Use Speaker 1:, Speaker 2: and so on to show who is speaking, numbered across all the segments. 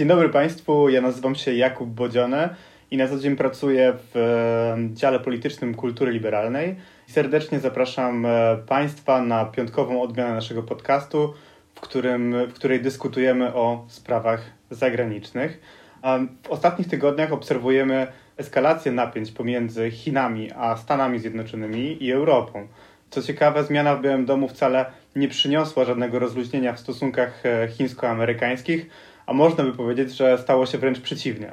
Speaker 1: Dzień dobry Państwu, ja nazywam się Jakub Bodzione i na co dzień pracuję w dziale politycznym Kultury Liberalnej. Serdecznie zapraszam e, Państwa na piątkową odmianę naszego podcastu, w, którym, w której dyskutujemy o sprawach zagranicznych. W ostatnich tygodniach obserwujemy eskalację napięć pomiędzy Chinami a Stanami Zjednoczonymi i Europą. Co ciekawe, zmiana w Białym Domu wcale nie przyniosła żadnego rozluźnienia w stosunkach e, chińsko-amerykańskich, a można by powiedzieć, że stało się wręcz przeciwnie.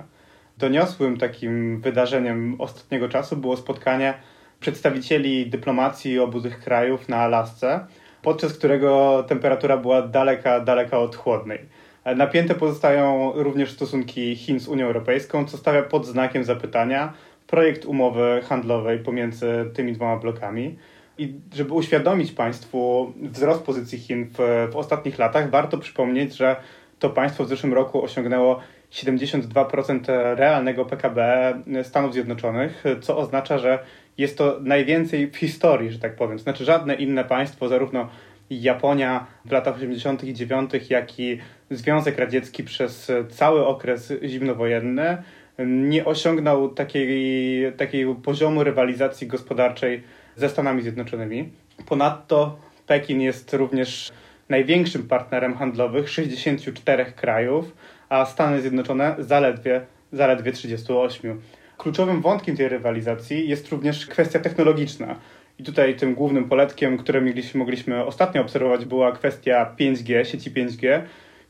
Speaker 1: Doniosłym takim wydarzeniem ostatniego czasu było spotkanie przedstawicieli dyplomacji obu tych krajów na Alasce, podczas którego temperatura była daleka, daleka od chłodnej. Napięte pozostają również stosunki Chin z Unią Europejską, co stawia pod znakiem zapytania projekt umowy handlowej pomiędzy tymi dwoma blokami. I żeby uświadomić Państwu wzrost pozycji Chin w, w ostatnich latach, warto przypomnieć, że to państwo w zeszłym roku osiągnęło 72% realnego PKB Stanów Zjednoczonych, co oznacza, że jest to najwięcej w historii, że tak powiem. Znaczy żadne inne państwo, zarówno Japonia w latach 80. i 90., jak i Związek Radziecki przez cały okres zimnowojenny nie osiągnął takiej, takiego poziomu rywalizacji gospodarczej ze Stanami Zjednoczonymi. Ponadto Pekin jest również największym partnerem handlowym 64 krajów, a Stany Zjednoczone zaledwie, zaledwie 38. Kluczowym wątkiem tej rywalizacji jest również kwestia technologiczna. I tutaj tym głównym poletkiem, które mogliśmy, mogliśmy ostatnio obserwować, była kwestia 5G, sieci 5G,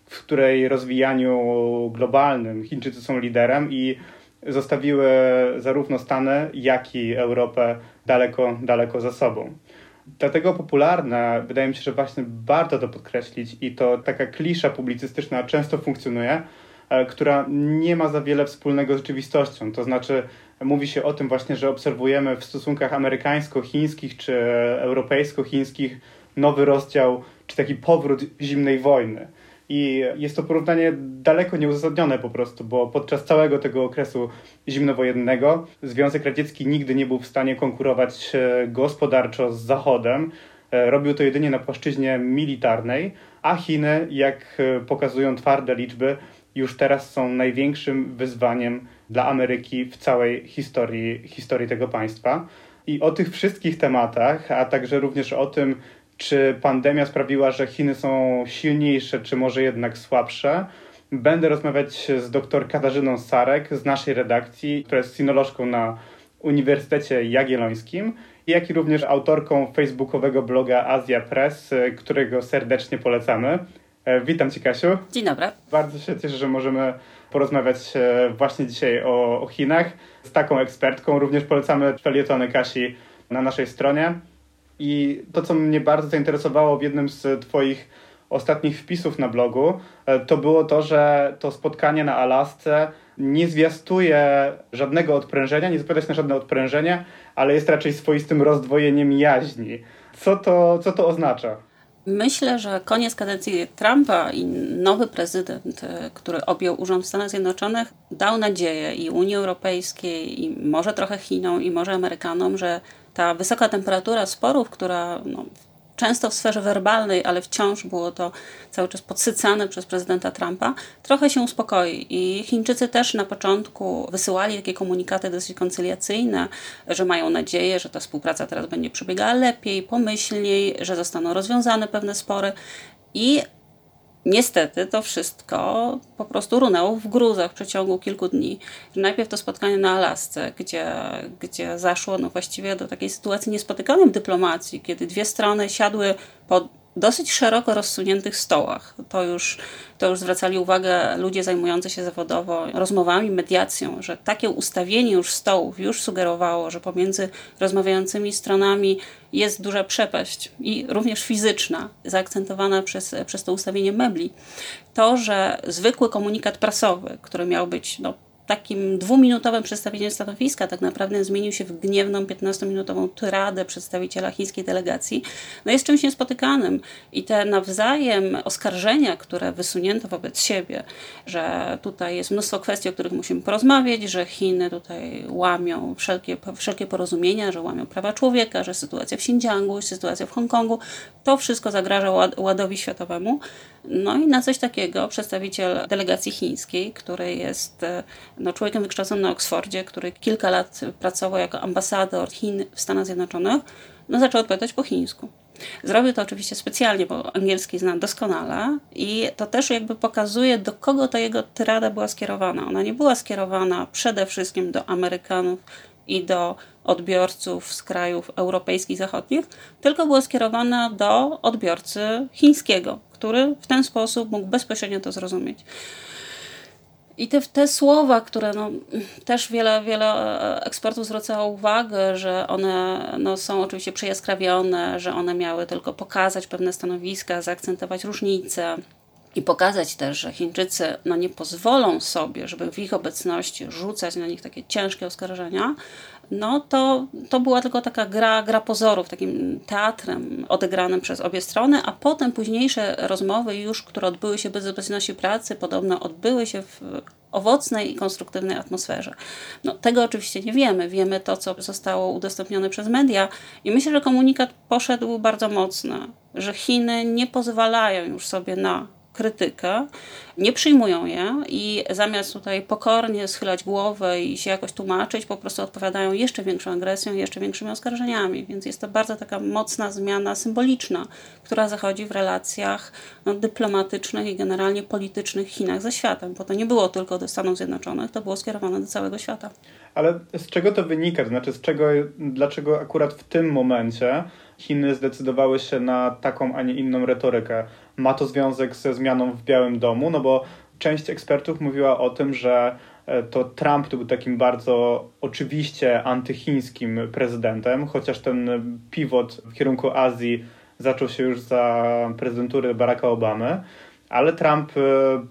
Speaker 1: w której rozwijaniu globalnym Chińczycy są liderem i zostawiły zarówno Stany, jak i Europę daleko, daleko za sobą. Dlatego popularne, wydaje mi się, że właśnie warto to podkreślić i to taka klisza publicystyczna często funkcjonuje, e, która nie ma za wiele wspólnego z rzeczywistością. To znaczy, mówi się o tym właśnie, że obserwujemy w stosunkach amerykańsko-chińskich czy europejsko-chińskich nowy rozdział, czy taki powrót zimnej wojny. I jest to porównanie daleko nieuzasadnione po prostu, bo podczas całego tego okresu zimnowojennego Związek Radziecki nigdy nie był w stanie konkurować e, gospodarczo z Zachodem. E, robił to jedynie na płaszczyźnie militarnej, a Chiny, jak e, pokazują twarde liczby, już teraz są największym wyzwaniem dla Ameryki w całej historii, historii tego państwa. I o tych wszystkich tematach, a także również o tym, czy pandemia sprawiła, że Chiny są silniejsze, czy może jednak słabsze. Będę rozmawiać z dr Katarzyną Sarek z naszej redakcji, która jest sinolożką na Uniwersytecie Jagiellońskim, jak i również autorką facebookowego bloga Azja Press, którego serdecznie polecamy. E, witam Cię, Kasiu.
Speaker 2: Dzień dobry.
Speaker 1: Bardzo się cieszę, że możemy porozmawiać e, właśnie dzisiaj o, o Chinach z taką ekspertką. Również polecamy felietony Kasi na naszej stronie. I to, co mnie bardzo zainteresowało w jednym z Twoich ostatnich wpisów na blogu, e, to było to, że to spotkanie na Alasce nie zwiastuje żadnego odprężenia, nie zapowiada się na żadne odprężenie, ale jest raczej swoistym rozdwojeniem jaźni. Co to, co to oznacza?
Speaker 2: Myślę, że koniec kadencji Trumpa i nowy prezydent, e, który objął urząd w Stanach Zjednoczonych, dał nadzieję i Unii Europejskiej, i może trochę Chinom, i może Amerykanom, że ta wysoka temperatura sporów, która no, często w sferze werbalnej, ale wciąż było to cały czas podsycane przez prezydenta Trumpa, trochę się uspokoi. I Chińczycy też na początku wysyłali takie komunikaty dosyć koncyliacyjne, że mają nadzieję, że ta współpraca teraz będzie przebiegała lepiej, pomyślniej, że zostaną rozwiązane pewne spory. I Niestety to wszystko po prostu runęło w gruzach w przeciągu kilku dni. Najpierw to spotkanie na Alasce, gdzie, gdzie zaszło no właściwie do takiej sytuacji niespotykanej w dyplomacji, kiedy dwie strony siadły pod dosyć szeroko rozsuniętych stołach. To już, to już zwracali uwagę ludzie zajmujący się zawodowo rozmowami, mediacją, że takie ustawienie już stołów już sugerowało, że pomiędzy rozmawiającymi stronami jest duża przepaść i również fizyczna, zaakcentowana przez, przez to ustawienie mebli. To, że zwykły komunikat prasowy, który miał być no, takim dwuminutowym przedstawieniem stanowiska tak naprawdę zmienił się w gniewną 15-minutową tyradę przedstawiciela chińskiej delegacji, no jest czymś niespotykanym. I te nawzajem oskarżenia, które wysunięto wobec siebie, że tutaj jest mnóstwo kwestii, o których musimy porozmawiać, że Chiny tutaj łamią wszelkie, wszelkie porozumienia, że łamią prawa człowieka, że sytuacja w Xinjiangu, sytuacja w Hongkongu, to wszystko zagraża ładowi światowemu. No i na coś takiego przedstawiciel delegacji chińskiej, który jest e, no, człowiekiem wykształconym na Oksfordzie, który kilka lat pracował jako ambasador Chin w Stanach Zjednoczonych, no zaczął odpowiadać po chińsku. Zrobił to oczywiście specjalnie, bo angielski zna doskonale i to też jakby pokazuje, do kogo ta jego tyrada była skierowana. Ona nie była skierowana przede wszystkim do Amerykanów i do odbiorców z krajów europejskich, zachodnich, tylko była skierowana do odbiorcy chińskiego, który w ten sposób mógł bezpośrednio to zrozumieć. I te, te słowa, które no, też wiele, wiele ekspertów zwracało uwagę, że one no, są oczywiście przejaskrawione, że one miały tylko pokazać pewne stanowiska, zaakcentować różnice i pokazać też, że Chińczycy no, nie pozwolą sobie, żeby w ich obecności rzucać na nich takie ciężkie oskarżenia, no to, to była tylko taka gra, gra pozorów, takim teatrem odegranym przez obie strony, a potem późniejsze rozmowy już, które odbyły się bez obecności pracy, podobno odbyły się w owocnej i konstruktywnej atmosferze. No, tego oczywiście nie wiemy. Wiemy to, co zostało udostępnione przez media i myślę, że komunikat poszedł bardzo mocno, że Chiny nie pozwalają już sobie na krytykę, nie przyjmują je i zamiast tutaj pokornie schylać głowę i się jakoś tłumaczyć, po prostu odpowiadają jeszcze większą agresją, jeszcze większymi oskarżeniami. Więc jest to bardzo taka mocna zmiana symboliczna, która zachodzi w relacjach no, dyplomatycznych i generalnie politycznych Chinach ze światem, bo to nie było tylko do Stanów Zjednoczonych, to było skierowane do całego świata.
Speaker 1: Ale z czego to wynika? Znaczy, z czego, dlaczego akurat w tym momencie Chiny zdecydowały się na taką, a nie inną retorykę? Ma to związek ze zmianą w Białym Domu? No bo część ekspertów mówiła o tym, że e, to Trump był takim bardzo oczywiście antychińskim prezydentem, chociaż ten pivot w kierunku Azji zaczął się już za prezydentury Baracka Obamy. Ale Trump e,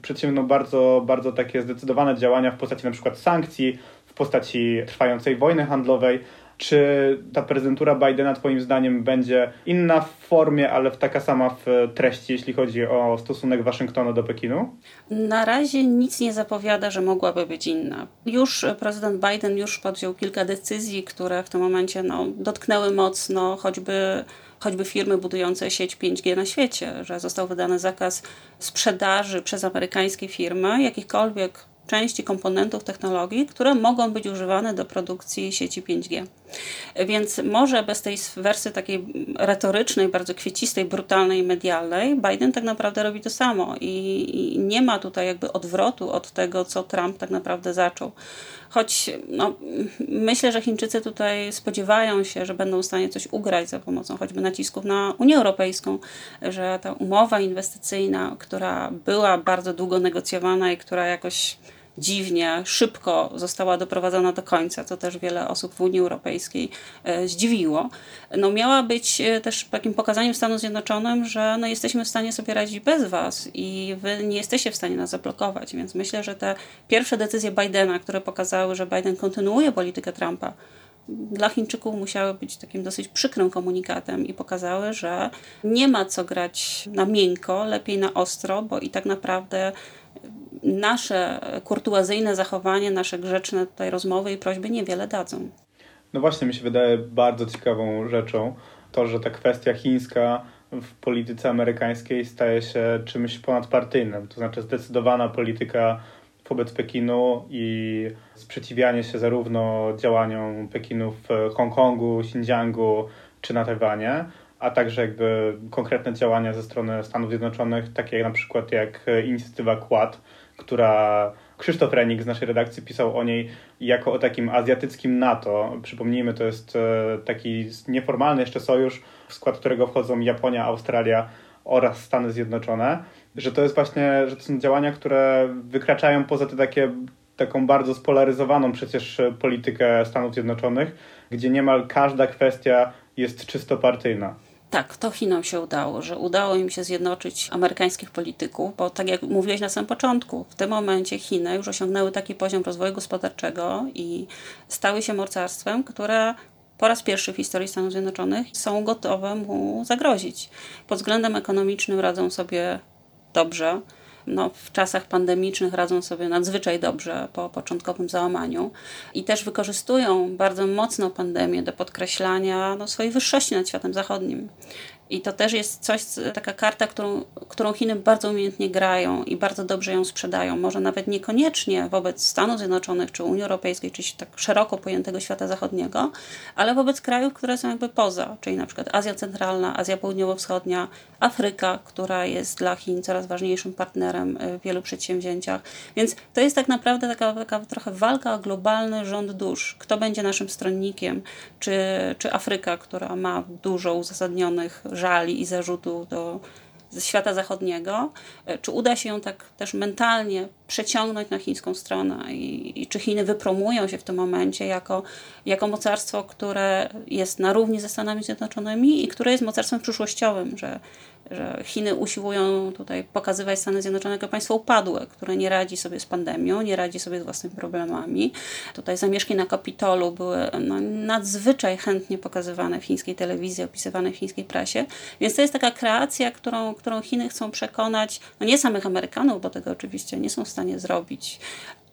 Speaker 1: przedsięgnął bardzo, bardzo takie zdecydowane działania w postaci na przykład sankcji, w postaci trwającej wojny handlowej, czy ta prezentura Bidena, Twoim zdaniem, będzie inna w formie, ale taka sama w treści, jeśli chodzi o stosunek Waszyngtonu do Pekinu?
Speaker 2: Na razie nic nie zapowiada, że mogłaby być inna. Już prezydent Biden już podjął kilka decyzji, które w tym momencie no, dotknęły mocno choćby choćby firmy budujące sieć 5G na świecie, że został wydany zakaz sprzedaży przez amerykańskie firmy jakichkolwiek części komponentów technologii, które mogą być używane do produkcji sieci 5G. Więc może bez tej wersji takiej retorycznej, bardzo kwiecistej, brutalnej, medialnej, Biden tak naprawdę robi to samo i, nie ma tutaj jakby odwrotu od tego, co Trump tak naprawdę zaczął. Choć no, myślę, że Chińczycy tutaj spodziewają się, że będą w stanie coś ugrać za pomocą choćby nacisków na Unię Europejską, że ta umowa inwestycyjna, która była bardzo długo negocjowana i która jakoś dziwnie, szybko została doprowadzona do końca, co też wiele osób w Unii Europejskiej e, zdziwiło, no miała być e, też takim pokazaniem Stanom Zjednoczonym, że no jesteśmy w stanie sobie radzić bez Was i Wy nie jesteście w stanie nas zablokować. Więc myślę, że te pierwsze decyzje Bidena, które pokazały, że Biden kontynuuje politykę Trumpa, dla Chińczyków musiały być takim dosyć przykrym komunikatem i pokazały, że nie ma co grać na miękko, lepiej na ostro, bo i tak naprawdę nasze kurtuazyjne zachowanie, nasze grzeczne tutaj rozmowy i prośby niewiele dadzą.
Speaker 1: No właśnie, mi się wydaje bardzo ciekawą rzeczą to, że ta kwestia chińska w polityce amerykańskiej staje się czymś ponadpartyjnym. To znaczy zdecydowana polityka wobec Pekinu i sprzeciwianie się zarówno działaniom Pekinu w Hongkongu, Xinjiangu czy na Tajwanie, a także jakby konkretne działania ze strony Stanów Zjednoczonych, takie na przykład jak inicjatywa Quad, która Krzysztof Renik z naszej redakcji pisał o niej jako o takim azjatyckim NATO. Przypomnijmy, to jest e, taki nieformalny jeszcze sojusz, w skład którego wchodzą Japonia, Australia oraz Stany Zjednoczone, że to jest właśnie, że to są działania, które wykraczają poza te takie taką bardzo spolaryzowaną przecież politykę Stanów Zjednoczonych, gdzie niemal każda kwestia jest czysto partyjna.
Speaker 2: Tak, to Chinom się udało, że udało im się zjednoczyć amerykańskich polityków, bo tak jak mówiłeś na samym początku, w tym momencie Chiny już osiągnęły taki poziom rozwoju gospodarczego i stały się mocarstwem, które po raz pierwszy w historii Stanów Zjednoczonych są gotowe mu zagrozić. Pod względem ekonomicznym radzą sobie dobrze no, w czasach pandemicznych radzą sobie nadzwyczaj dobrze po początkowym załamaniu i też wykorzystują bardzo mocno pandemię do podkreślania no, swojej wyższości nad światem zachodnim. I to też jest coś, taka karta, którą, którą Chiny bardzo umiejętnie grają i bardzo dobrze ją sprzedają. Może nawet niekoniecznie wobec Stanów Zjednoczonych czy Unii Europejskiej, czy tak szeroko pojętego świata zachodniego, ale wobec krajów, które są jakby poza, czyli na przykład Azja Centralna, Azja Południowo-Wschodnia, Afryka, która jest dla Chin coraz ważniejszym partnerem w wielu przedsięwzięciach. Więc to jest tak naprawdę taka, taka trochę walka o globalny rząd dusz. Kto będzie naszym stronnikiem? Czy, czy Afryka, która ma dużo uzasadnionych żali i zarzutów do ze świata zachodniego, e, czy uda się ją tak też mentalnie przeciągnąć na chińską stronę i, i, czy Chiny wypromują się w tym momencie jako, jako mocarstwo, które jest na równi ze Stanami Zjednoczonymi i które jest mocarstwem przyszłościowym, że, że Chiny usiłują tutaj pokazywać Stany Zjednoczone jako państwo upadłe, które nie radzi sobie z pandemią, nie radzi sobie z własnymi problemami. Tutaj zamieszki na Kapitolu były no, nadzwyczaj chętnie pokazywane w chińskiej telewizji, opisywane w chińskiej prasie, więc to jest taka kreacja, którą, którą Chiny chcą przekonać, no nie samych Amerykanów, bo tego oczywiście nie są w stanie zrobić,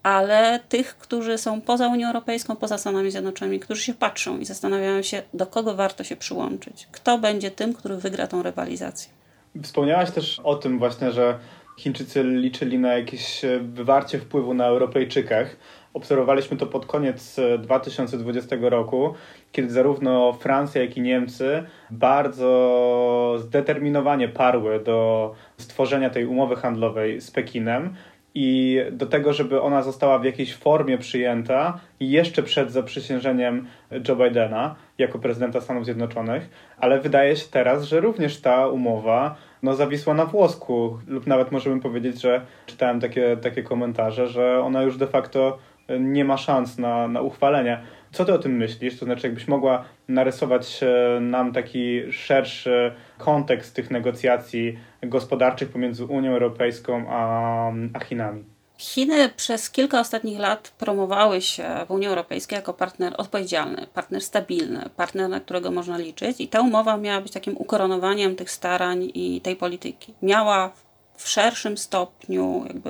Speaker 2: ale tych, którzy są poza Unią Europejską, poza Stanami Zjednoczonymi, którzy się patrzą i zastanawiają się, do kogo warto się przyłączyć. Kto będzie tym, który wygra tą rywalizację.
Speaker 1: Wspomniałaś też o tym właśnie, że Chińczycy liczyli na jakieś wywarcie wpływu na Europejczykach. Obserwowaliśmy to pod koniec 2020 roku, kiedy zarówno Francja, jak i Niemcy bardzo zdeterminowanie parły do stworzenia tej umowy handlowej z Pekinem i do tego, żeby ona została w jakiejś formie przyjęta jeszcze przed zaprzysiężeniem Joe Bidena jako prezydenta Stanów Zjednoczonych, ale wydaje się teraz, że również ta umowa no, zawisła na włosku lub nawet możemy powiedzieć, że czytałem takie, takie komentarze, że ona już de facto nie ma szans na, na uchwalenie. Co ty o tym myślisz? To znaczy, jakbyś mogła narysować e, nam taki szerszy kontekst tych negocjacji gospodarczych pomiędzy Unią Europejską a, a Chinami?
Speaker 2: Chiny przez kilka ostatnich lat promowały się w Unii Europejskiej jako partner odpowiedzialny, partner stabilny, partner, na którego można liczyć, i ta umowa miała być takim ukoronowaniem tych starań i tej polityki. Miała w szerszym stopniu jakby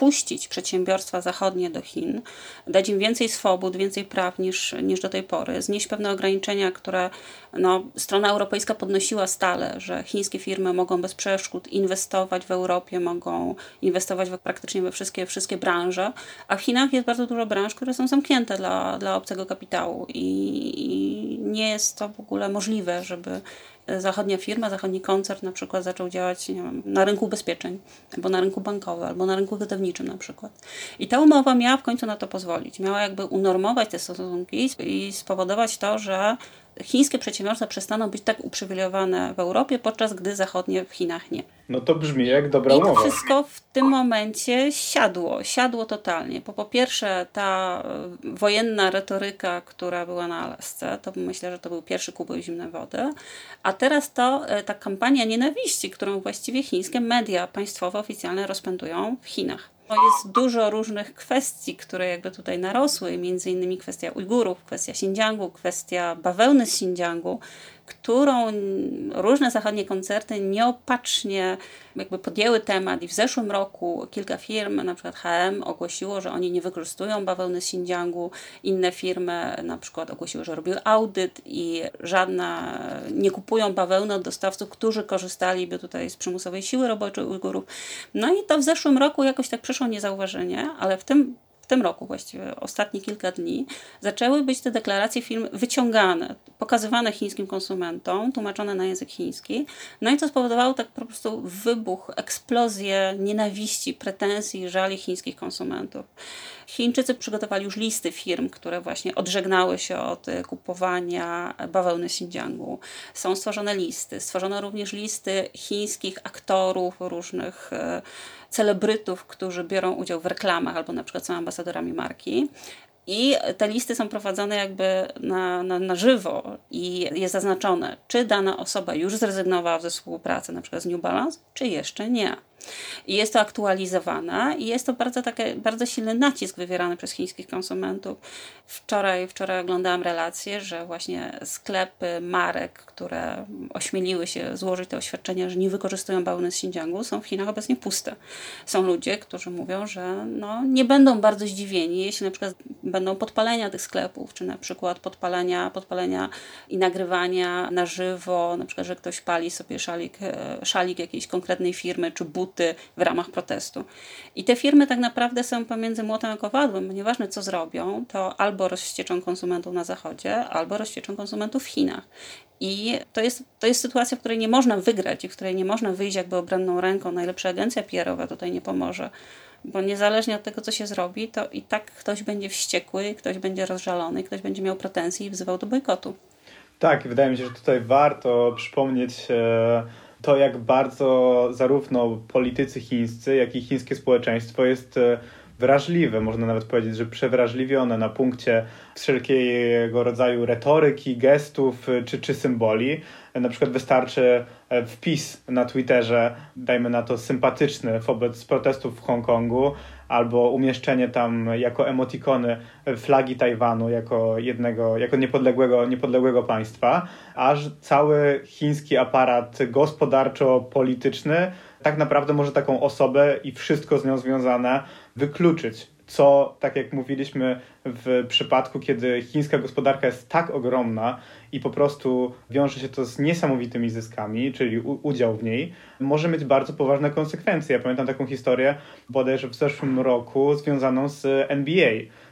Speaker 2: wpuścić przedsiębiorstwa zachodnie do Chin, dać im więcej swobód, więcej praw niż, niż do tej pory, znieść pewne ograniczenia, które no, strona europejska podnosiła stale, że chińskie firmy mogą bez przeszkód inwestować w Europie, mogą inwestować w, praktycznie we wszystkie, wszystkie branże, a w Chinach jest bardzo dużo branż, które są zamknięte dla, dla obcego kapitału i, i nie jest to w ogóle możliwe, żeby zachodnia firma, zachodni koncern na przykład zaczął działać wiem, na rynku ubezpieczeń, albo na rynku bankowym, albo na rynku wydawniczym na przykład. I ta umowa miała w końcu na to pozwolić. Miała jakby unormować te stosunki i spowodować to, że chińskie przedsiębiorstwa przestaną być tak uprzywilejowane w Europie, podczas gdy zachodnie w Chinach nie.
Speaker 1: No to brzmi jak dobra umowa.
Speaker 2: I to wszystko w tym momencie siadło, siadło totalnie. Bo po pierwsze ta e, wojenna retoryka, która była na Alasce, to myślę, że to był pierwszy kubeł zimnej wody, a teraz to e, ta kampania nienawiści, którą właściwie chińskie media państwowe oficjalne rozpętują w Chinach. Jest dużo różnych kwestii, które jakby tutaj narosły, między innymi kwestia Ujgurów, kwestia Xinjiangu, kwestia bawełny z Xinjiangu, którą różne zachodnie koncerty nieopatrznie jakby podjęły temat i w zeszłym roku kilka firm, na przykład HM ogłosiło, że oni nie wykorzystują bawełny z Xinjiangu, inne firmy na przykład ogłosiły, że robiły audyt i żadna, nie kupują bawełny od dostawców, którzy korzystaliby tutaj z przymusowej siły roboczej Ujgurów. No i to w zeszłym roku jakoś tak przeszło niezauważenie, ale w tym tym roku właściwie, ostatnie kilka dni, zaczęły być te deklaracje firm wyciągane, pokazywane chińskim konsumentom, tłumaczone na język chiński. No i to spowodowało tak po prostu wybuch, eksplozję nienawiści, pretensji, żali chińskich konsumentów. Chińczycy przygotowali już listy firm, które właśnie odżegnały się od kupowania bawełny Xinjiangu. Są stworzone listy. Stworzono również listy chińskich aktorów różnych e, celebrytów, którzy biorą udział w reklamach albo na przykład są ambasadorami marki. I te listy są prowadzone jakby na, na, na żywo i jest zaznaczone, czy dana osoba już zrezygnowała ze współpracy na przykład z New Balance, czy jeszcze nie. I jest to aktualizowane i jest to bardzo, takie, bardzo silny nacisk wywierany przez chińskich konsumentów. Wczoraj, wczoraj oglądałam relację, że właśnie sklepy marek, które ośmieliły się złożyć te oświadczenia, że nie wykorzystują bawełny z Xinjiangu, są w Chinach obecnie puste. Są ludzie, którzy mówią, że no, nie będą bardzo zdziwieni, jeśli na przykład będą podpalenia tych sklepów, czy na przykład podpalenia, podpalenia i nagrywania na żywo, na przykład, że ktoś pali sobie szalik, e, szalik jakiejś konkretnej firmy, czy buty w ramach protestu. I te firmy tak naprawdę są pomiędzy młotem a kowadłem, bo nieważne co zrobią, to albo rozścieczą konsumentów na zachodzie, albo rozścieczą konsumentów w Chinach. I to jest, to jest sytuacja, w której nie można wygrać i w której nie można wyjść jakby obronną ręką. Najlepsza agencja PR-owa tutaj nie pomoże bo niezależnie od tego, co się zrobi, to i tak ktoś będzie wściekły, ktoś będzie rozżalony, ktoś będzie miał pretensje i wzywał do bojkotu.
Speaker 1: Tak, wydaje mi się, że tutaj warto przypomnieć e, to, jak bardzo zarówno politycy chińscy, jak i chińskie społeczeństwo jest e, wrażliwe, można nawet powiedzieć, że przewrażliwione na punkcie wszelkiego rodzaju retoryki, gestów e, czy, czy symboli. Na przykład wystarczy wpis na Twitterze, dajmy na to sympatyczny wobec protestów w Hongkongu, albo umieszczenie tam jako emotikony flagi Tajwanu jako jednego, jako niepodległego, niepodległego państwa, aż cały chiński aparat gospodarczo-polityczny tak naprawdę może taką osobę i wszystko z nią związane wykluczyć co, tak jak mówiliśmy w przypadku, kiedy chińska gospodarka jest tak ogromna i po prostu wiąże się to z niesamowitymi zyskami, czyli udział w niej, może mieć bardzo poważne konsekwencje. Ja pamiętam taką historię bodajże w zeszłym roku związaną z NBA,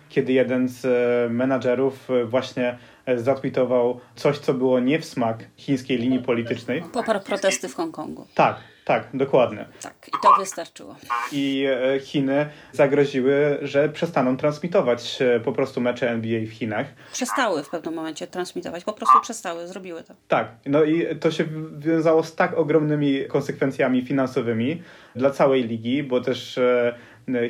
Speaker 1: kiedy jeden z menadżerów właśnie zatwitował coś, co było nie w smak chińskiej linii politycznej.
Speaker 2: Poparł protesty w Hongkongu.
Speaker 1: Tak, tak, dokładnie.
Speaker 2: Tak, i to wystarczyło.
Speaker 1: I e, Chiny zagroziły, że przestaną transmitować e, po prostu mecze NBA w Chinach.
Speaker 2: Przestały w pewnym momencie transmitować, po prostu przestały, zrobiły to.
Speaker 1: Tak, no i to się wiązało z tak ogromnymi konsekwencjami finansowymi dla całej ligi, bo też e,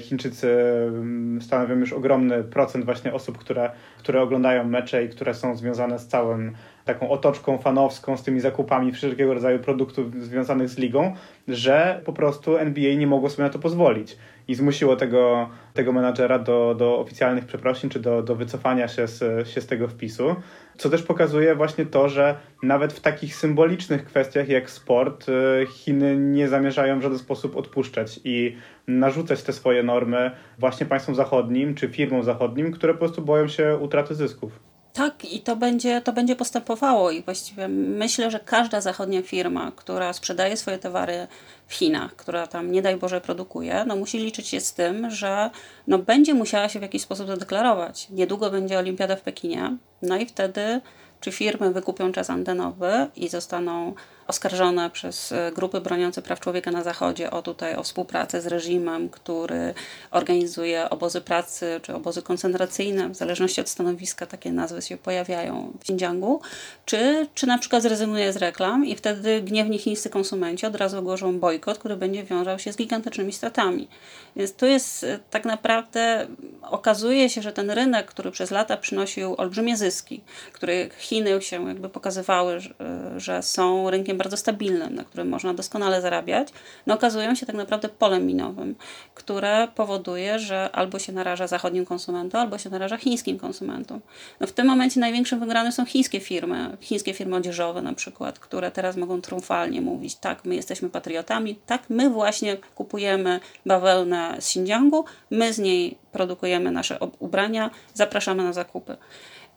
Speaker 1: Chińczycy mm, stanowią już ogromny procent właśnie osób, które, które oglądają mecze i które są związane z całym taką otoczką fanowską, z tymi zakupami wszelkiego rodzaju produktów związanych z ligą, że po prostu NBA nie mogło sobie na to pozwolić i zmusiło tego, tego menadżera do, do oficjalnych przeprosin czy do, do wycofania się z, się z tego wpisu. Co też pokazuje właśnie to, że nawet w takich symbolicznych kwestiach jak sport, y, Chiny nie zamierzają w żaden sposób odpuszczać i narzucać te swoje normy właśnie państwom zachodnim czy firmom zachodnim, które po prostu boją się utraty zysków.
Speaker 2: Tak, i to będzie, to będzie postępowało. I właściwie myślę, że każda zachodnia firma, która sprzedaje swoje towary w Chinach, która tam nie daj Boże produkuje, no musi liczyć się z tym, że no będzie musiała się w jakiś sposób zadeklarować. Niedługo będzie olimpiada w Pekinie, no i wtedy czy firmy wykupią czas antenowy i zostaną oskarżone przez e, grupy broniące praw człowieka na Zachodzie o tutaj o współpracę z reżimem, który organizuje obozy pracy czy obozy koncentracyjne, w zależności od stanowiska takie nazwy się pojawiają w Xinjiangu, czy, czy na przykład zrezygnuje z reklam i wtedy gniewni chińscy konsumenci od razu ogłoszą bojkot, który będzie wiązał się z gigantycznymi stratami. Więc tu jest e, tak naprawdę, okazuje się, że ten rynek, który przez lata przynosił olbrzymie zyski, który Chiny się jakby pokazywały, że, e, że są rynkiem bardzo stabilnym, na którym można doskonale zarabiać, no okazują się tak naprawdę polem minowym, które powoduje, że albo się naraża zachodnim konsumentom, albo się naraża chińskim konsumentom. No w tym momencie największym wygranym są chińskie firmy, chińskie firmy odzieżowe na przykład, które teraz mogą triumfalnie mówić, tak, my jesteśmy patriotami, tak, my właśnie kupujemy bawełnę z Xinjiangu, my z niej produkujemy nasze ubrania, zapraszamy na zakupy.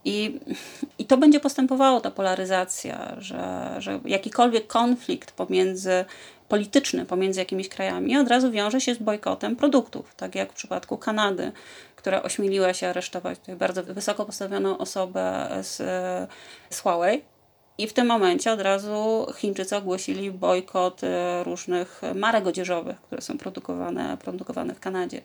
Speaker 2: I, I to będzie postępowało, ta polaryzacja, że, że jakikolwiek konflikt pomiędzy polityczny pomiędzy jakimiś krajami od razu wiąże się z bojkotem produktów, tak jak w przypadku Kanady, która ośmieliła się aresztować tutaj bardzo wysoko postawioną osobę z, z Huawei, i w tym momencie od razu Chińczycy ogłosili bojkot e, różnych marek odzieżowych, które są produkowane, produkowane w Kanadzie.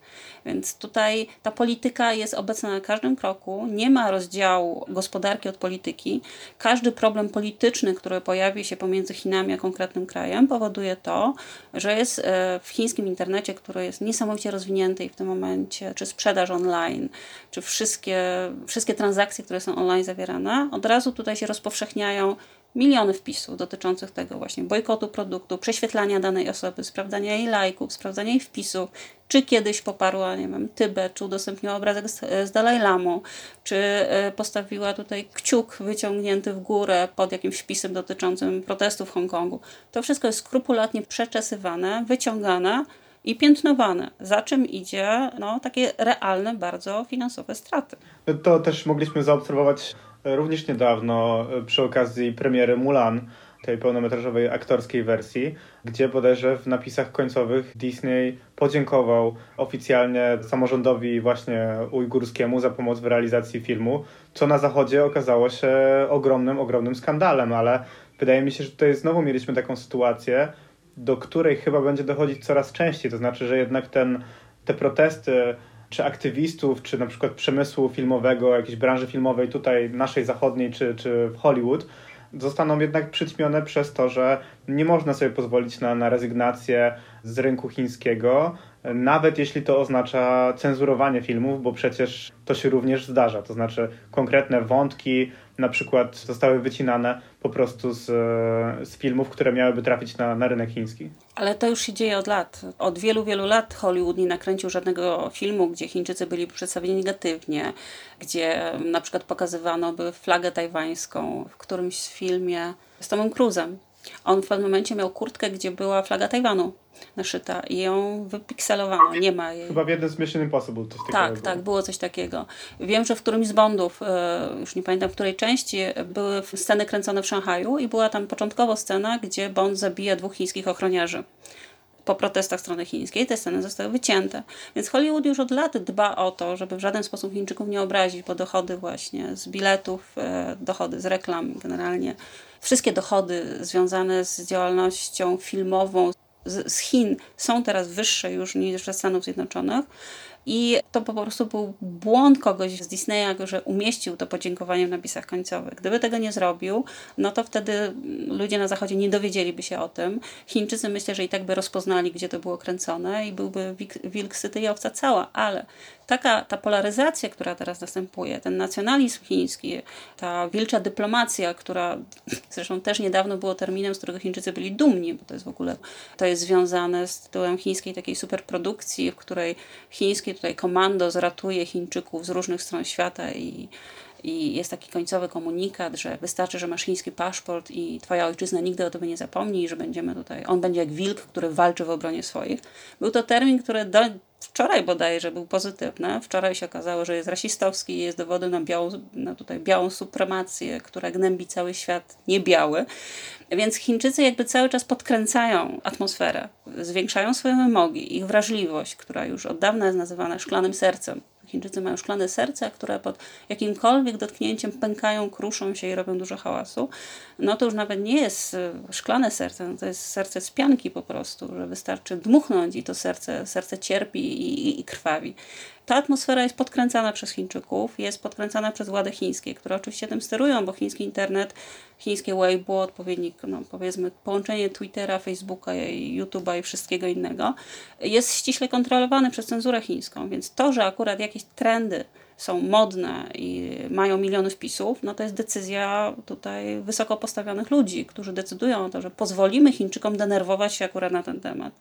Speaker 2: Więc tutaj ta polityka jest obecna na każdym kroku. Nie ma rozdziału gospodarki od polityki. Każdy problem polityczny, który pojawi się pomiędzy Chinami a konkretnym krajem, powoduje to, że jest e, w chińskim internecie, który jest niesamowicie rozwinięty i w tym momencie, czy sprzedaż online, czy wszystkie, wszystkie transakcje, które są online zawierane, od razu tutaj się rozpowszechniają miliony wpisów dotyczących tego właśnie bojkotu produktu, prześwietlania danej osoby, sprawdzania jej lajków, sprawdzania jej wpisów, czy kiedyś poparła, nie wiem, Tybet, czy udostępniła obrazek z, z Dalaj Lamą, czy e, postawiła tutaj kciuk wyciągnięty w górę pod jakimś wpisem dotyczącym protestów w Hongkongu. To wszystko jest skrupulatnie przeczesywane, wyciągane i piętnowane, za czym idzie no, takie realne bardzo finansowe straty.
Speaker 1: To też mogliśmy zaobserwować również niedawno e, przy okazji premiery Mulan, tej pełnometrażowej aktorskiej wersji, gdzie bodajże w napisach końcowych Disney podziękował oficjalnie samorządowi właśnie ujgurskiemu za pomoc w realizacji filmu, co na zachodzie okazało się ogromnym, ogromnym skandalem, ale wydaje mi się, że tutaj znowu mieliśmy taką sytuację, do której chyba będzie dochodzić coraz częściej, to znaczy, że jednak ten, te protesty czy aktywistów, czy na przykład przemysłu filmowego, jakiejś branży filmowej tutaj naszej zachodniej, czy, czy w Hollywood, zostaną jednak przyćmione przez to, że nie można sobie pozwolić na, na rezygnację z rynku chińskiego, nawet jeśli to oznacza cenzurowanie filmów, bo przecież to się również zdarza. To znaczy konkretne wątki na przykład zostały wycinane po prostu z, z filmów, które miałyby trafić na, na rynek chiński.
Speaker 2: Ale to już się dzieje od lat. Od wielu, wielu lat Hollywood nie nakręcił żadnego filmu, gdzie Chińczycy byli przedstawieni negatywnie, gdzie na przykład pokazywano by flagę tajwańską w którymś filmie z Tomem Cruzem. On w pewnym momencie miał kurtkę, gdzie była flaga Tajwanu naszyta i ją wypikselowano. Nie ma jej.
Speaker 1: Chyba w jednym z Mission Impossible coś takiego.
Speaker 2: Tak, było. tak, było coś takiego. Wiem, że w którymś z Bondów, e, już nie pamiętam w której części, były sceny kręcone w Szanghaju i była tam początkowo scena, gdzie Bond zabija dwóch chińskich ochroniarzy po protestach strony chińskiej te sceny zostały wycięte. Więc Hollywood już od lat dba o to, żeby w żaden sposób Chińczyków nie obrazić, bo dochody właśnie z biletów, e, dochody z reklam, generalnie wszystkie dochody związane z działalnością filmową z, z Chin są teraz wyższe już niż ze Stanów Zjednoczonych. I to po prostu był błąd kogoś z Disneya, że umieścił to podziękowanie w napisach końcowych. Gdyby tego nie zrobił, no to wtedy ludzie na zachodzie nie dowiedzieliby się o tym. Chińczycy myślę, że i tak by rozpoznali, gdzie to było kręcone i byłby wilk syty i owca cała, ale taka ta polaryzacja, która teraz następuje, ten nacjonalizm chiński, ta wilcza dyplomacja, która zresztą też niedawno było terminem, z którego Chińczycy byli dumni, bo to jest w ogóle, to jest związane z tytułem chińskiej takiej superprodukcji, w której chińskie tutaj komando zratuje Chińczyków z różnych stron świata i i jest taki końcowy komunikat, że wystarczy, że masz chiński paszport i twoja ojczyzna nigdy o tobie nie zapomni że będziemy tutaj, on będzie jak wilk, który walczy w obronie swoich. Był to termin, który do, wczoraj bodajże był pozytywny. Wczoraj się okazało, że jest rasistowski jest dowodem na, białą, na tutaj białą supremację, która gnębi cały świat niebiały. Więc Chińczycy jakby cały czas podkręcają atmosferę, zwiększają swoje wymogi, ich wrażliwość, która już od dawna jest nazywana szklanym sercem Chińczycy mają szklane serca, które pod jakimkolwiek dotknięciem pękają, kruszą się i robią dużo hałasu, no to już nawet nie jest e, szklane serce, no to jest serce z pianki po prostu, że wystarczy dmuchnąć i to serce, serce cierpi i, i, i krwawi. Ta atmosfera jest podkręcana przez Chińczyków, jest podkręcana przez władze chińskie, które oczywiście tym sterują, bo chiński internet, chińskie Weibo, odpowiednik, no powiedzmy połączenie Twittera, Facebooka, YouTube'a i wszystkiego innego, jest ściśle kontrolowany przez cenzurę chińską, więc to, że akurat jakieś trendy są modne i mają miliony wpisów, no to jest decyzja tutaj wysoko postawionych ludzi, którzy decydują o to, że pozwolimy Chińczykom denerwować się akurat na ten temat.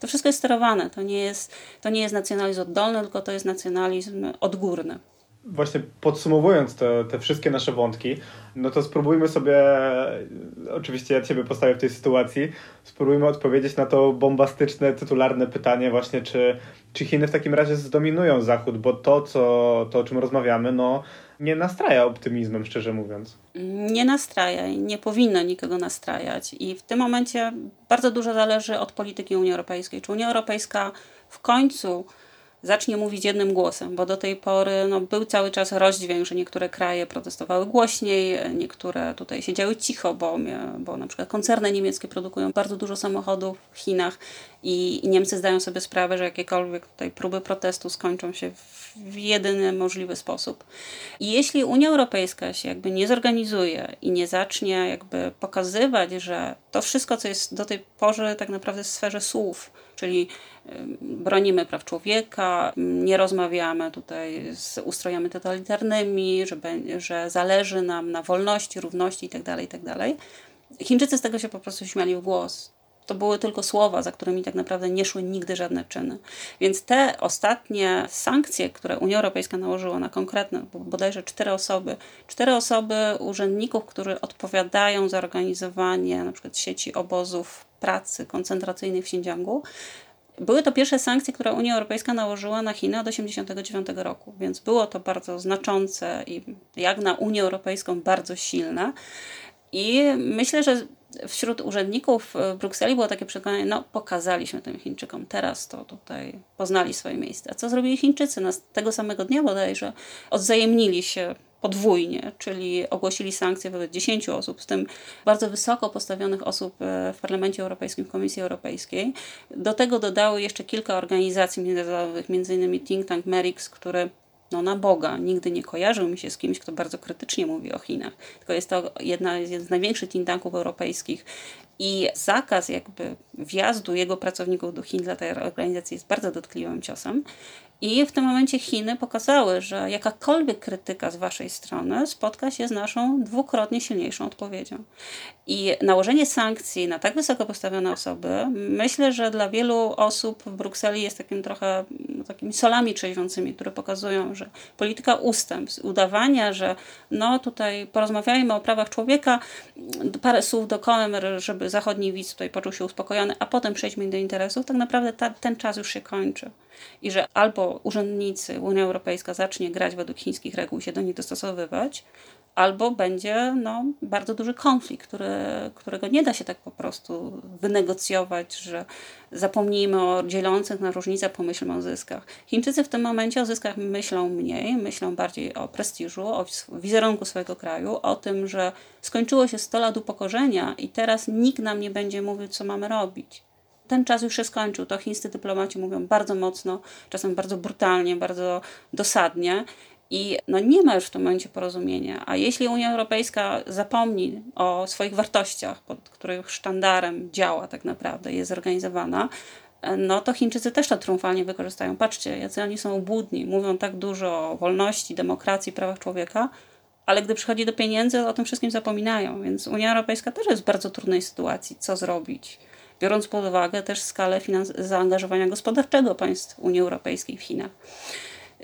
Speaker 2: To wszystko jest sterowane, to nie jest, to nie jest nacjonalizm oddolny, tylko to jest nacjonalizm odgórny
Speaker 1: właśnie podsumowując te, te wszystkie nasze wątki, no to spróbujmy sobie, oczywiście ja Ciebie postawię w tej sytuacji, spróbujmy odpowiedzieć na to bombastyczne, tytularne pytanie właśnie, czy, czy Chiny w takim razie zdominują Zachód, bo to, co, to, o czym rozmawiamy, no nie nastraja optymizmem, szczerze mówiąc.
Speaker 2: Nie nastraja i nie powinno nikogo nastrajać. I w tym momencie bardzo dużo zależy od polityki Unii Europejskiej. Czy Unia Europejska w końcu zacznie mówić jednym głosem, bo do tej pory no, był cały czas rozdźwięk, że niektóre kraje protestowały głośniej, niektóre tutaj siedziały cicho, bo, bo na przykład koncerny niemieckie produkują bardzo dużo samochodów w Chinach i, Niemcy zdają sobie sprawę, że jakiekolwiek tutaj próby protestu skończą się w, w jedyny możliwy sposób. I jeśli Unia Europejska się jakby nie zorganizuje i nie zacznie jakby pokazywać, że to wszystko, co jest do tej pory tak naprawdę w sferze słów, czyli bronimy praw człowieka, nie rozmawiamy tutaj z ustrojami totalitarnymi, że, że zależy nam na wolności, równości itd., tak itd. Tak Chińczycy z tego się po prostu śmiali w głos. To były tylko słowa, za którymi tak naprawdę nie szły nigdy żadne czyny. Więc te ostatnie sankcje, które Unia Europejska nałożyła na konkretne, bodajże cztery osoby, cztery osoby urzędników, którzy odpowiadają za organizowanie na przykład sieci obozów pracy koncentracyjnej w Xinjiangu, były to pierwsze sankcje, które Unia Europejska nałożyła na Chiny od 1989 roku, więc było to bardzo znaczące i jak na Unię Europejską bardzo silne. I myślę, że wśród urzędników w Brukseli było takie przekonanie, no pokazaliśmy tym Chińczykom, teraz to tutaj poznali swoje miejsce. A co zrobili Chińczycy? No, tego samego dnia bodajże odzajemnili się podwójnie, czyli ogłosili sankcje wobec 10 osób, w tym bardzo wysoko postawionych osób e, w Parlamencie Europejskim, w Komisji Europejskiej. Do tego dodały jeszcze kilka organizacji międzynarodowych, m.in. think tank Merix, który no na Boga, nigdy nie kojarzył mi się z kimś, kto bardzo krytycznie mówi o Chinach. Tylko jest to jedna, jeden z największych think europejskich i zakaz jakby wjazdu jego pracowników do Chin dla tej organizacji jest bardzo dotkliwym ciosem. I w tym momencie Chiny pokazały, że jakakolwiek krytyka z waszej strony spotka się z naszą dwukrotnie silniejszą odpowiedzią. I nałożenie sankcji na tak wysoko postawione osoby, myślę, że dla wielu osób w Brukseli jest takim trochę no, takimi solami trzeźwiącymi, które pokazują, że polityka ustępstw, udawania, że no tutaj porozmawiajmy o prawach człowieka, parę słów do kamer, żeby zachodni widz tutaj poczuł się uspokojony, a potem przejdźmy do interesów, tak naprawdę ta, ten czas już się kończy. I że albo urzędnicy, Unia Europejska zacznie grać według chińskich reguł i się do nich dostosowywać, albo będzie no, bardzo duży konflikt, który, którego nie da się tak po prostu wynegocjować, że zapomnijmy o dzielących na różnice, pomyślmy o zyskach. Chińczycy w tym momencie o zyskach myślą mniej, myślą bardziej o prestiżu, o wizerunku swojego kraju, o tym, że skończyło się 100 lat upokorzenia i teraz nikt nam nie będzie mówił, co mamy robić ten czas już się skończył. To chińscy dyplomaci mówią bardzo mocno, czasem bardzo brutalnie, bardzo dosadnie. I no nie ma już w tym momencie porozumienia. A jeśli Unia Europejska zapomni o swoich wartościach, pod których sztandarem działa tak naprawdę, jest zorganizowana, no to Chińczycy też to triumfalnie wykorzystają. Patrzcie, jacy oni są obłudni, mówią tak dużo o wolności, demokracji, prawach człowieka, ale gdy przychodzi do pieniędzy, o tym wszystkim zapominają. Więc Unia Europejska też jest w bardzo trudnej sytuacji, co zrobić biorąc pod uwagę też skalę zaangażowania gospodarczego państw Unii Europejskiej w Chinach.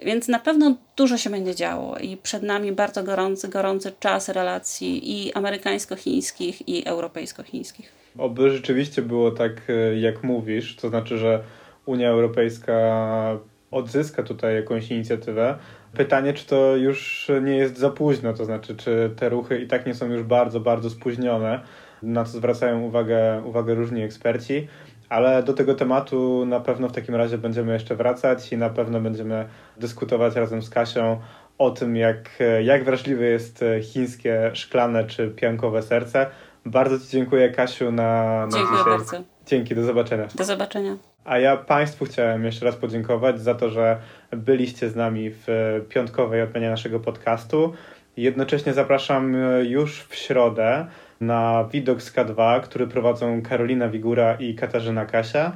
Speaker 2: Więc na pewno dużo się będzie działo i przed nami bardzo gorący, gorący czas relacji i amerykańsko-chińskich, i europejsko-chińskich.
Speaker 1: Oby rzeczywiście było tak, e, jak mówisz, to znaczy, że Unia Europejska odzyska tutaj jakąś inicjatywę. Pytanie, czy to już nie jest za późno, to znaczy, czy te ruchy i tak nie są już bardzo, bardzo spóźnione na co zwracają uwagę, uwagę różni eksperci. Ale do tego tematu na pewno w takim razie będziemy jeszcze wracać i na pewno będziemy dyskutować razem z Kasią o tym, jak, jak wrażliwe jest chińskie szklane czy piankowe serce. Bardzo Ci dziękuję, Kasiu, na, na
Speaker 2: Dziękuję dzisiaj. bardzo.
Speaker 1: Dzięki, do zobaczenia.
Speaker 2: Do zobaczenia.
Speaker 1: A ja Państwu chciałem jeszcze raz podziękować za to, że byliście z nami w piątkowej odmianie naszego podcastu. Jednocześnie zapraszam już w środę na Widok z K2, który prowadzą Karolina Wigura i Katarzyna Kasia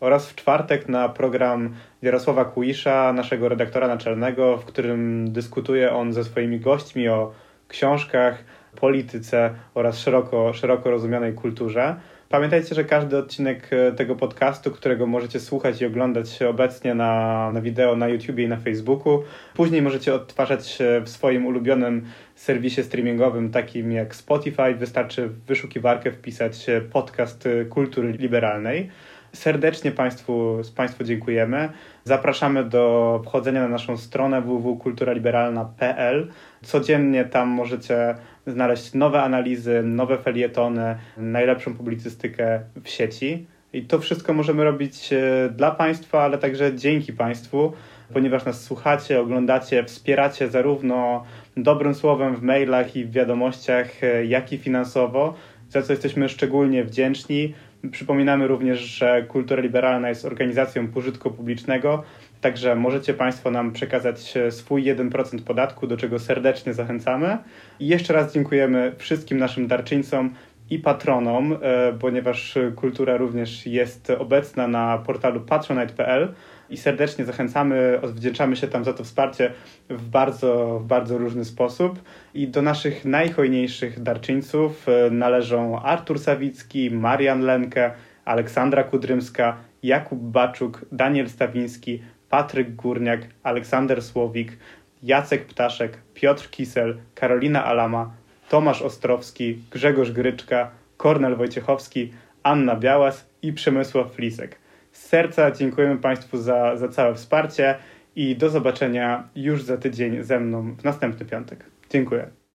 Speaker 1: oraz w czwartek na program Jarosława Kuisza, naszego redaktora naczelnego, w którym dyskutuje on ze swoimi gośćmi o książkach, polityce oraz szeroko, szeroko rozumianej kulturze. Pamiętajcie, że każdy odcinek e, tego podcastu, którego możecie słuchać i oglądać obecnie na, na wideo na YouTubie i na Facebooku, później możecie odtwarzać w swoim ulubionym serwisie streamingowym takim jak Spotify. Wystarczy w wyszukiwarkę wpisać podcast kultury liberalnej. Serdecznie Państwu, Państwu dziękujemy. Zapraszamy do wchodzenia na naszą stronę www.kulturaliberalna.pl. Codziennie tam możecie znaleźć nowe analizy, nowe felietony, najlepszą publicystykę w sieci. I to wszystko możemy robić e, dla Państwa, ale także dzięki Państwu, ponieważ nas słuchacie, oglądacie, wspieracie zarówno dobrym słowem w mailach i w wiadomościach, e, jak i finansowo, za co jesteśmy szczególnie wdzięczni. Przypominamy również, że Kultura Liberalna jest organizacją pożytku publicznego, także możecie Państwo nam przekazać e, swój 1% podatku, do czego serdecznie zachęcamy. I jeszcze raz dziękujemy wszystkim naszym darczyńcom. i patronom, e, ponieważ kultura również jest obecna na portalu patronite.pl i serdecznie zachęcamy, odwdzięczamy się tam za to wsparcie w bardzo, w bardzo różny sposób. I do naszych najhojniejszych darczyńców e, należą Artur Sawicki, Marian Lenke, Aleksandra Kudrymska, Jakub Baczuk, Daniel Stawiński, Patryk Górniak, Aleksander Słowik, Jacek Ptaszek, Piotr Kisel, Karolina Alama, Tomasz Ostrowski, Grzegorz Gryczka, Kornel Wojciechowski, Anna Białas i Przemysław Flisek. Z serca dziękujemy Państwu za, za całe wsparcie i do zobaczenia już za tydzień ze mną w następny piątek. Dziękuję.